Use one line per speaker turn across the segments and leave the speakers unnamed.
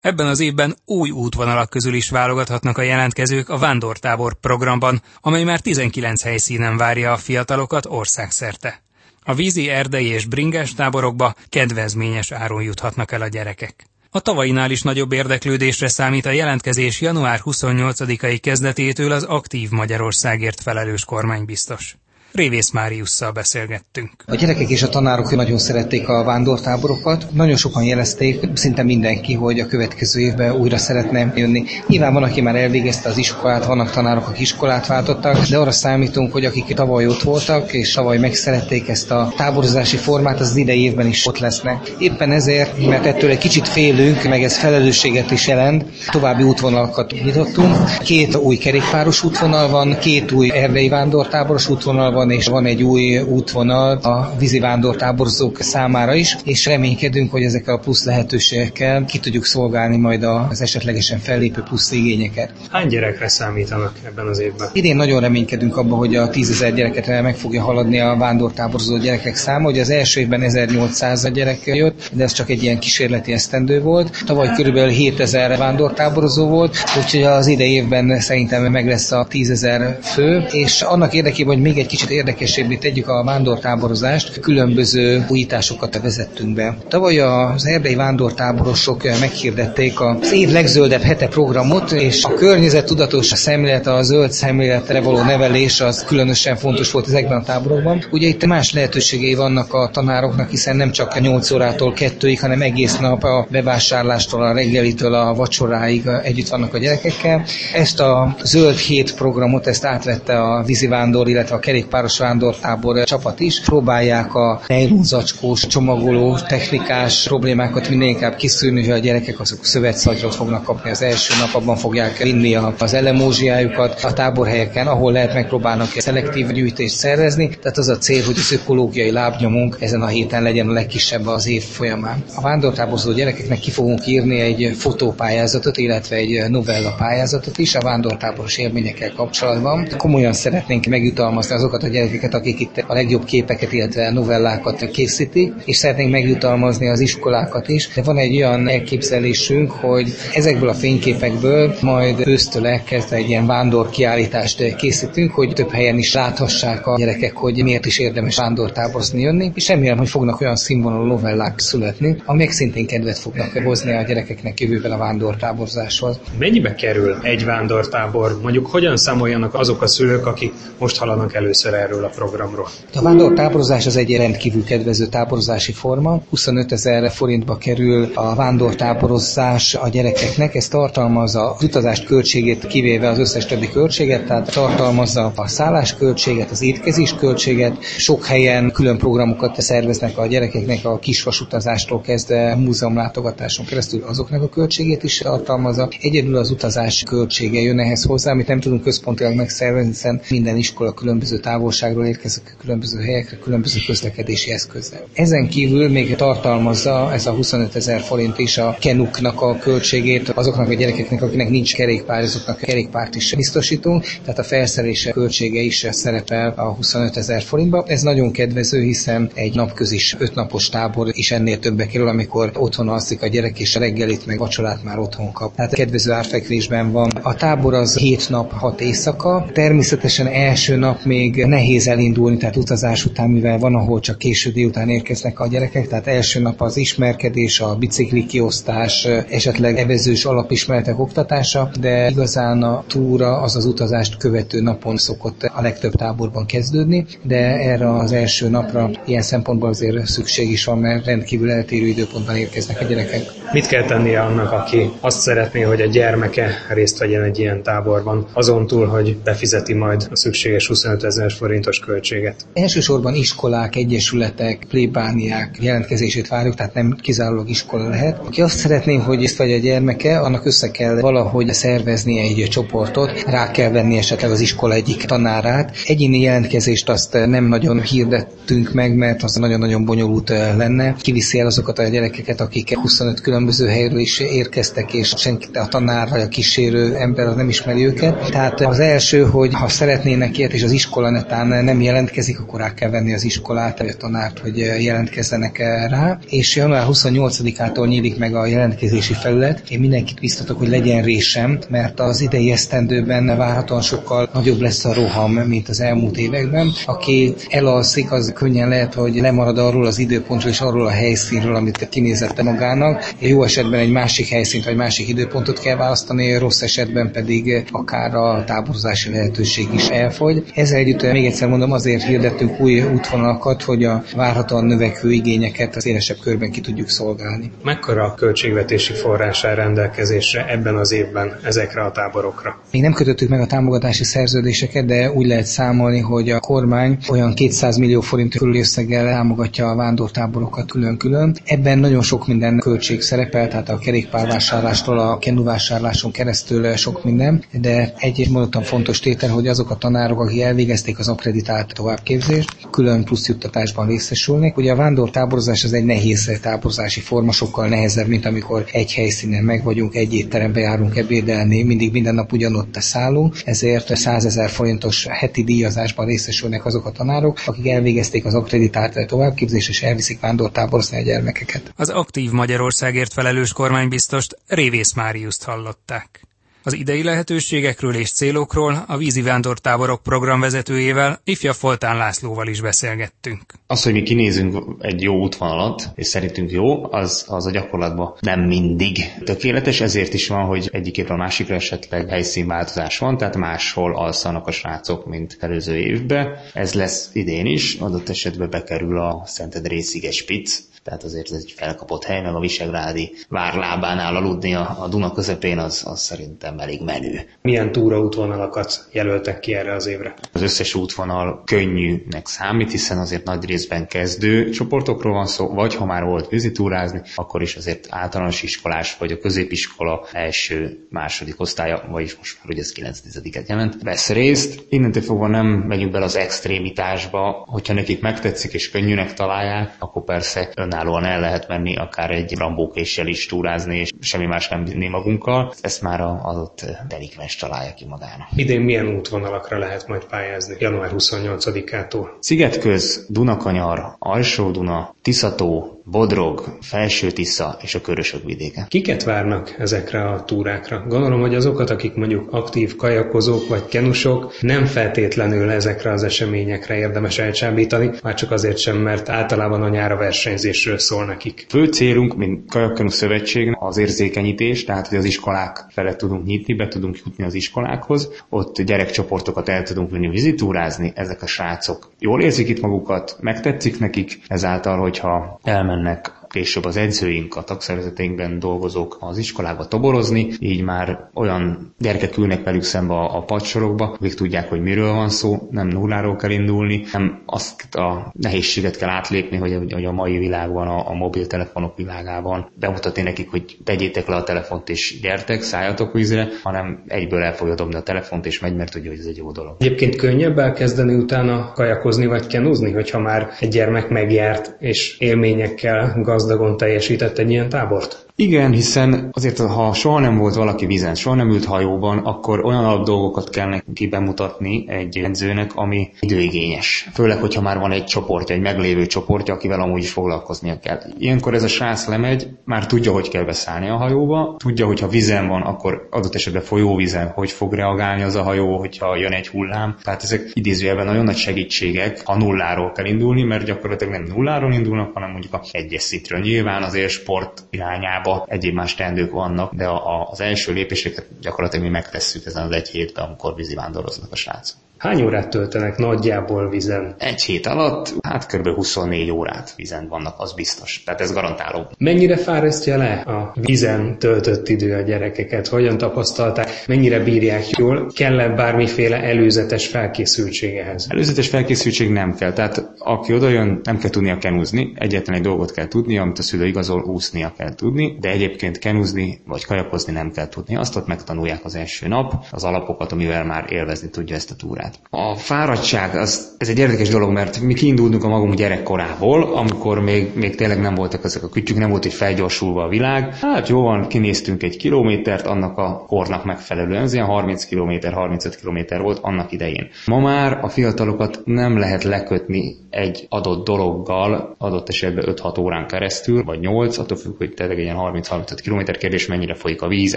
Ebben az évben új útvonalak közül is válogathatnak a jelentkezők a Vándortábor programban, amely már 19 helyszínen várja a fiatalokat országszerte. A vízi, erdei és bringás táborokba kedvezményes áron juthatnak el a gyerekek. A tavainál is nagyobb érdeklődésre számít a jelentkezés január 28-ai kezdetétől az aktív Magyarországért felelős kormánybiztos. Révész Máriusszal beszélgettünk.
A gyerekek és a tanárok nagyon szerették a vándortáborokat. Nagyon sokan jelezték, szinte mindenki, hogy a következő évben újra szeretne jönni. Nyilván van, aki már elvégezte az iskolát, vannak tanárok, akik iskolát váltottak, de arra számítunk, hogy akik tavaly ott voltak, és tavaly megszerették ezt a táborozási formát, az, idei évben is ott lesznek. Éppen ezért, mert ettől egy kicsit félünk, meg ez felelősséget is jelent, további útvonalakat nyitottunk. Két új kerékpáros útvonal van, két új erdei vándortáboros útvonal van, és van egy új útvonal a vízi vándortáborzók számára is, és reménykedünk, hogy ezekkel a plusz lehetőségekkel ki tudjuk szolgálni majd az esetlegesen fellépő plusz igényeket.
Hány gyerekre számítanak ebben az évben?
Idén nagyon reménykedünk abban, hogy a 10 ezer gyereket meg fogja haladni a vándortáborzó gyerekek száma, hogy az első évben 1800 gyerek jött, de ez csak egy ilyen kísérleti esztendő volt. Tavaly körülbelül 7000 vándortáborozó volt, úgyhogy az idei évben szerintem meg lesz a 10 ezer fő, és annak érdekében, hogy még egy kicsit kicsit érdekesebbé tegyük a vándortáborozást, különböző újításokat vezettünk be. Tavaly az erdei vándortáborosok meghirdették az év legzöldebb hete programot, és a környezet tudatos szemlélet, a zöld szemléletre való nevelés az különösen fontos volt ezekben a táborokban. Ugye itt más lehetőségei vannak a tanároknak, hiszen nem csak a 8 órától 2-ig, hanem egész nap a bevásárlástól, a reggelitől a vacsoráig együtt vannak a gyerekekkel. Ezt a zöld hét programot, ezt átvette a vízivándor, illetve a kerékpáros Város tábor csapat is. Próbálják a nejlonzacskós, csomagoló, technikás problémákat minél inkább kiszűrni, hogy a gyerekek azok szövetszagyrot fognak kapni az első nap, abban fogják vinni az elemózsiájukat a táborhelyeken, ahol lehet megpróbálnak szelektív gyűjtést szervezni. Tehát az a cél, hogy az ökológiai lábnyomunk ezen a héten legyen a legkisebb az év folyamán. A vándortáborozó gyerekeknek ki fogunk írni egy fotópályázatot, illetve egy novella pályázatot is a vándortáboros élményekkel kapcsolatban. Komolyan szeretnénk megjutalmazni azokat a a gyerekeket, akik itt a legjobb képeket, illetve novellákat készítik, és szeretnénk megjutalmazni az iskolákat is. De van egy olyan elképzelésünk, hogy ezekből a fényképekből majd ősztől elkezdve egy ilyen vándor kiállítást készítünk, hogy több helyen is láthassák a gyerekek, hogy miért is érdemes vándortáborozni jönni, és remélem, hogy fognak olyan színvonalú novellák születni, amelyek szintén kedvet fognak hozni a gyerekeknek jövőben a vándortáborozáshoz.
Mennyibe kerül egy vándortábor? Mondjuk hogyan számoljanak azok a szülők, akik most hallanak először erről a programról.
A vándor táborozás az egy rendkívül kedvező táborozási forma. 25 ezer forintba kerül a vándor táborozás a gyerekeknek. Ez tartalmazza az utazást költségét kivéve az összes többi költséget, tehát tartalmazza a szállás költséget, az étkezés költséget. Sok helyen külön programokat szerveznek a gyerekeknek a kisvasutazástól kezdve múzeumlátogatáson keresztül azoknak a költségét is tartalmazza. Egyedül az utazás költsége jön ehhez hozzá, amit nem tudunk központilag megszervezni, hiszen minden iskola különböző távol távolságról érkeznek a különböző helyekre, különböző közlekedési eszközzel. Ezen kívül még tartalmazza ez a 25 ezer forint is a kenuknak a költségét azoknak a gyerekeknek, akinek nincs kerékpár, azoknak kerékpárt is biztosítunk, tehát a felszerelése költsége is szerepel a 25 ezer forintba. Ez nagyon kedvező, hiszen egy napközis ötnapos tábor is ennél többe kerül, amikor otthon alszik a gyerek, és a reggelit meg vacsorát már otthon kap. Tehát kedvező árfekvésben van. A tábor az 7 nap, 6 éjszaka. Természetesen első nap még nehéz elindulni, tehát utazás után, mivel van, ahol csak késő délután érkeznek a gyerekek, tehát első nap az ismerkedés, a bicikli kiosztás, esetleg evezős alapismeretek oktatása, de igazán a túra az az utazást követő napon szokott a legtöbb táborban kezdődni, de erre az első napra ilyen szempontból azért szükség is van, mert rendkívül eltérő időpontban érkeznek a gyerekek.
Mit kell tennie annak, aki azt szeretné, hogy a gyermeke részt vegyen egy ilyen táborban, azon túl, hogy befizeti majd a szükséges 25 ezer forintos költséget?
Elsősorban iskolák, egyesületek, plébániák jelentkezését várjuk, tehát nem kizárólag iskola lehet. Aki azt szeretné, hogy ezt vagy a gyermeke, annak össze kell valahogy szervezni egy csoportot, rá kell venni esetleg az iskola egyik tanárát. Egyéni jelentkezést azt nem nagyon hirdettünk meg, mert az nagyon-nagyon bonyolult lenne. Kiviszi el azokat a gyerekeket, akik 25 különböző helyről is érkeztek, és senki a tanár vagy a kísérő ember az nem ismeri őket. Tehát az első, hogy ha szeretnének ilyet, és az iskola ne egyáltalán nem jelentkezik, akkor rá kell venni az iskolát, vagy a tanárt, hogy jelentkezzenek rá. És január 28-ától nyílik meg a jelentkezési felület. Én mindenkit biztatok, hogy legyen résem, mert az idei esztendőben várhatóan sokkal nagyobb lesz a roham, mint az elmúlt években. Aki elalszik, az könnyen lehet, hogy lemarad arról az időpontról és arról a helyszínről, amit kinézette magának. Jó esetben egy másik helyszínt vagy másik időpontot kell választani, rossz esetben pedig akár a táborozási lehetőség is elfogy. Ezzel együtt még egyszer mondom, azért hirdettünk új útvonalakat, hogy a várhatóan növekvő igényeket az élesebb körben ki tudjuk szolgálni.
Mekkora a költségvetési forrás rendelkezésre ebben az évben ezekre a táborokra?
Még nem kötöttük meg a támogatási szerződéseket, de úgy lehet számolni, hogy a kormány olyan 200 millió forint körül összeggel támogatja a vándortáborokat külön-külön. Ebben nagyon sok minden költség szerepel, tehát a kerékpárvásárlástól a kenuvásárláson keresztül sok minden, de egy mondottam fontos tétel, hogy azok a tanárok, akik elvégezték az akreditált továbbképzést, külön plusz juttatásban részesülnek. Ugye a vándortáborozás az egy nehéz táborozási forma, sokkal nehezebb, mint amikor egy helyszínen meg vagyunk, egy étterembe járunk ebédelni, mindig minden nap ugyanott szállunk, ezért 100 ezer forintos heti díjazásban részesülnek azok a tanárok, akik elvégezték az akreditált továbbképzést és elviszik vándortáborozni a gyermekeket.
Az aktív Magyarországért felelős kormánybiztost Révész Máriuszt hallották. Az idei lehetőségekről és célokról a vízi vándortáborok programvezetőjével, ifja Foltán Lászlóval is beszélgettünk.
Az, hogy mi kinézünk egy jó útvonalat, és szerintünk jó, az, az a gyakorlatban nem mindig tökéletes, ezért is van, hogy egyik a másikra esetleg helyszínváltozás van, tehát máshol alszanak a srácok, mint előző évben. Ez lesz idén is, adott esetben bekerül a Szentedrésziges Spitz, tehát azért ez egy felkapott hely, meg a Visegrádi várlábánál aludni a, a Duna közepén, az, az szerintem elég menő.
Milyen túraútvonalakat jelöltek ki erre az évre?
Az összes útvonal könnyűnek számít, hiszen azért nagy részben kezdő csoportokról van szó, vagy ha már volt vizitúrázni, akkor is azért általános iskolás, vagy a középiskola első, második osztálya, vagyis most már ugye ez 9 et jelent, vesz részt. Innentől fogva nem megyünk bele az extrémitásba, hogyha nekik megtetszik és könnyűnek találják, akkor persze önálló önállóan el lehet menni, akár egy rambókéssel is túrázni, és semmi más nem vinni magunkkal. Ezt már az adott delikvens találja ki magának.
Idén milyen útvonalakra lehet majd pályázni január 28-ától?
Szigetköz, Dunakanyar, Alsó Duna, Tiszató, Bodrog, Felső Tisza és a Körösök vidéke.
Kiket várnak ezekre a túrákra? Gondolom, hogy azokat, akik mondjuk aktív kajakozók vagy kenusok, nem feltétlenül ezekre az eseményekre érdemes elcsábítani, már csak azért sem, mert általában a nyára versenyzésről szól nekik.
Fő célunk, mint Kajakkenu Szövetség, az érzékenyítés, tehát hogy az iskolák felett tudunk nyitni, be tudunk jutni az iskolákhoz, ott gyerekcsoportokat el tudunk vinni vizitúrázni, ezek a srácok jól érzik itt magukat, megtetszik nekik, ezáltal, hogyha elmen neck később az edzőink, a tagszervezeteinkben dolgozók az iskolába toborozni, így már olyan gyerekek ülnek velük szembe a, a padsorokba, akik tudják, hogy miről van szó, nem nulláról kell indulni, nem azt a nehézséget kell átlépni, hogy, hogy a mai világban, a, a mobiltelefonok világában bemutatni nekik, hogy tegyétek le a telefont és gyertek, szálljatok vízre, hanem egyből el fogja dobni a telefont és megy, mert tudja, hogy ez egy jó dolog.
Egyébként könnyebb elkezdeni utána kajakozni vagy kenúzni, hogyha már egy gyermek megjárt és élményekkel gazdag gazdagon teljesített egy ilyen tábort?
Igen, hiszen azért, ha soha nem volt valaki vízen, soha nem ült hajóban, akkor olyan alap dolgokat kell neki bemutatni egy edzőnek, ami időigényes. Főleg, hogyha már van egy csoportja, egy meglévő csoportja, akivel amúgy is foglalkoznia kell. Ilyenkor ez a srác lemegy, már tudja, hogy kell beszállni a hajóba, tudja, hogy ha vízen van, akkor adott esetben folyóvízen, hogy fog reagálni az a hajó, hogyha jön egy hullám. Tehát ezek idézőjelben nagyon nagy segítségek, ha nulláról kell indulni, mert gyakorlatilag nem nulláról indulnak, hanem mondjuk a egyes szintről. Nyilván azért sport irányába hiába egyéb más teendők vannak, de a, a, az első lépéseket gyakorlatilag mi megtesszük ezen az egy hétben, amikor vízivándoroznak a srácok.
Hány órát töltenek nagyjából vizen?
Egy hét alatt, hát kb. 24 órát vizen vannak, az biztos. Tehát ez garantáló.
Mennyire fárasztja le a vizen töltött idő a gyerekeket? Hogyan tapasztalták? Mennyire bírják jól? Kell-e bármiféle előzetes felkészültség ehhez?
Előzetes felkészültség nem kell. Tehát aki odajön, nem kell tudnia kenúzni. Egyetlen egy dolgot kell tudnia, amit a szülő igazol, úsznia kell tudni, de egyébként kenúzni vagy kajakozni nem kell tudni. Azt ott megtanulják az első nap, az alapokat, amivel már élvezni tudja ezt a túrát. A fáradtság, az, ez egy érdekes dolog, mert mi kiindultunk a magunk gyerekkorából, amikor még, még tényleg nem voltak ezek a kütyük, nem volt egy felgyorsulva a világ. Hát jó van, kinéztünk egy kilométert, annak a kornak megfelelően, ez ilyen 30 km, 35 km volt annak idején. Ma már a fiatalokat nem lehet lekötni egy adott dologgal, adott esetben 5-6 órán keresztül, vagy 8, attól függ, hogy tényleg egy ilyen 30-35 km kérdés, mennyire folyik a víz,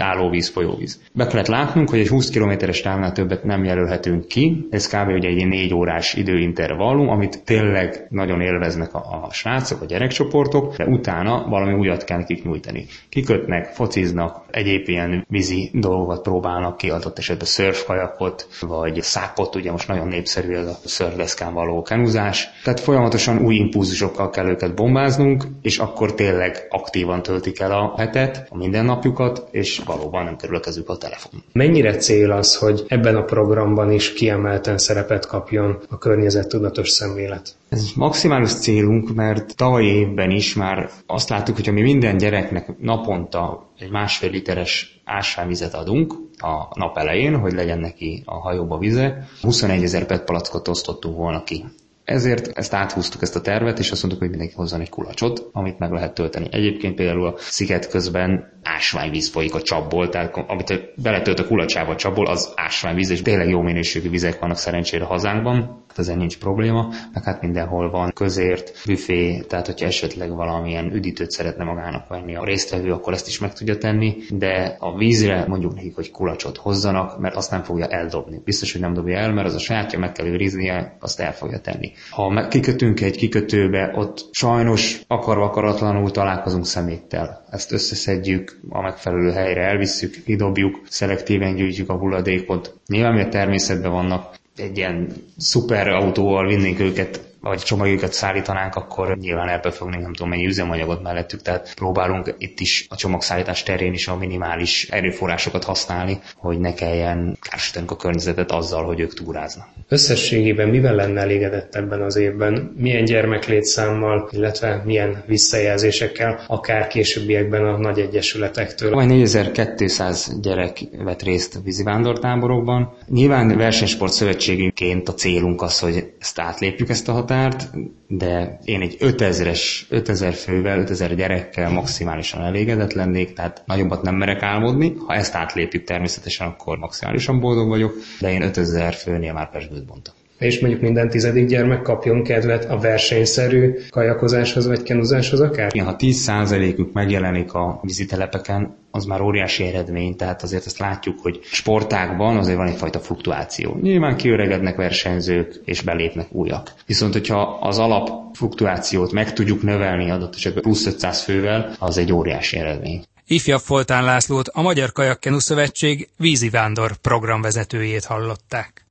állóvíz, folyóvíz. Be kellett látnunk, hogy egy 20 kilométeres távnál többet nem jelölhetünk ki, ez kb. ugye egy 4 órás időintervallum, amit tényleg nagyon élveznek a, a srácok, a gyerekcsoportok, de utána valami újat kell nekik nyújtani. Kikötnek, fociznak, egyéb ilyen vízi dolgokat próbálnak ki, adott esetben szörfkajakot, vagy szápot, ugye most nagyon népszerű ez a szörfdeszkán való kenuzás. Tehát folyamatosan új impulzusokkal kell őket bombáznunk, és akkor tényleg aktívan töltik el a hetet, a mindennapjukat, és valóban nem kerül a kezük a telefon.
Mennyire cél az, hogy ebben a programban is kiemelten szerepet kapjon a környezettudatos szemlélet?
Ez maximális célunk, mert tavaly évben is már azt láttuk, hogy mi minden gyereknek naponta egy másfél literes ásványvizet adunk a nap elején, hogy legyen neki a hajóba vize, 21 ezer PET palackot osztottunk volna ki. Ezért ezt áthúztuk ezt a tervet, és azt mondtuk, hogy mindenki hozzon egy kulacsot, amit meg lehet tölteni. Egyébként például a sziget közben ásványvíz folyik a csapból, tehát amit beletölt a kulacsába a csapból, az ásványvíz, és tényleg jó minőségű vizek vannak szerencsére hazánkban, hát ezen nincs probléma, meg hát mindenhol van közért, büfé, tehát hogyha esetleg valamilyen üdítőt szeretne magának venni a résztvevő, akkor ezt is meg tudja tenni, de a vízre mondjuk nekik, hogy kulacsot hozzanak, mert azt nem fogja eldobni. Biztos, hogy nem dobja el, mert az a sajátja meg kell őriznie, azt el fogja tenni. Ha kikötünk egy kikötőbe, ott sajnos akarva akaratlanul találkozunk szeméttel. Ezt összeszedjük, a megfelelő helyre elvisszük, kidobjuk, szelektíven gyűjtjük a hulladékot. Nyilván, mert természetben vannak, egy ilyen szuper autóval vinnénk őket vagy csomagjukat szállítanánk, akkor nyilván elbefognénk nem tudom mennyi üzemanyagot mellettük, tehát próbálunk itt is a csomagszállítás terén is a minimális erőforrásokat használni, hogy ne kelljen károsítanunk a környezetet azzal, hogy ők túráznak.
Összességében mivel lenne elégedett ebben az évben? Milyen gyermeklétszámmal, illetve milyen visszajelzésekkel, akár későbbiekben a nagy egyesületektől?
Vagy 4200 gyerek vett részt a vízivándortáborokban. Nyilván versenysport szövetségünként a célunk az, hogy ezt átlépjük ezt a határt, határt, de én egy 5000-es, 5000 fővel, 5000 gyerekkel maximálisan elégedett lennék, tehát nagyobbat nem merek álmodni. Ha ezt átlépjük természetesen, akkor maximálisan boldog vagyok, de én 5000 főnél már pesgőt bontok
és mondjuk minden tizedik gyermek kapjon kedvet a versenyszerű kajakozáshoz vagy kenuzáshoz akár?
Igen, ha 10%-uk megjelenik a vízitelepeken, az már óriási eredmény, tehát azért azt látjuk, hogy sportákban azért van egyfajta fluktuáció. Nyilván kiöregednek versenyzők, és belépnek újak. Viszont, hogyha az alap fluktuációt meg tudjuk növelni adott esetben plusz 500 fővel, az egy óriási eredmény. Ifjabb Foltán Lászlót, a Magyar Kajakkenu Szövetség vízivándor programvezetőjét hallották.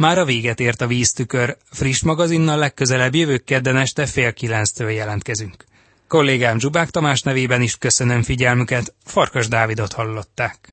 Már a véget ért a víztükör, friss magazinnal legközelebb jövő kedden este fél kilenctől jelentkezünk. Kollégám Zsubák Tamás nevében is köszönöm figyelmüket, Farkas Dávidot hallották.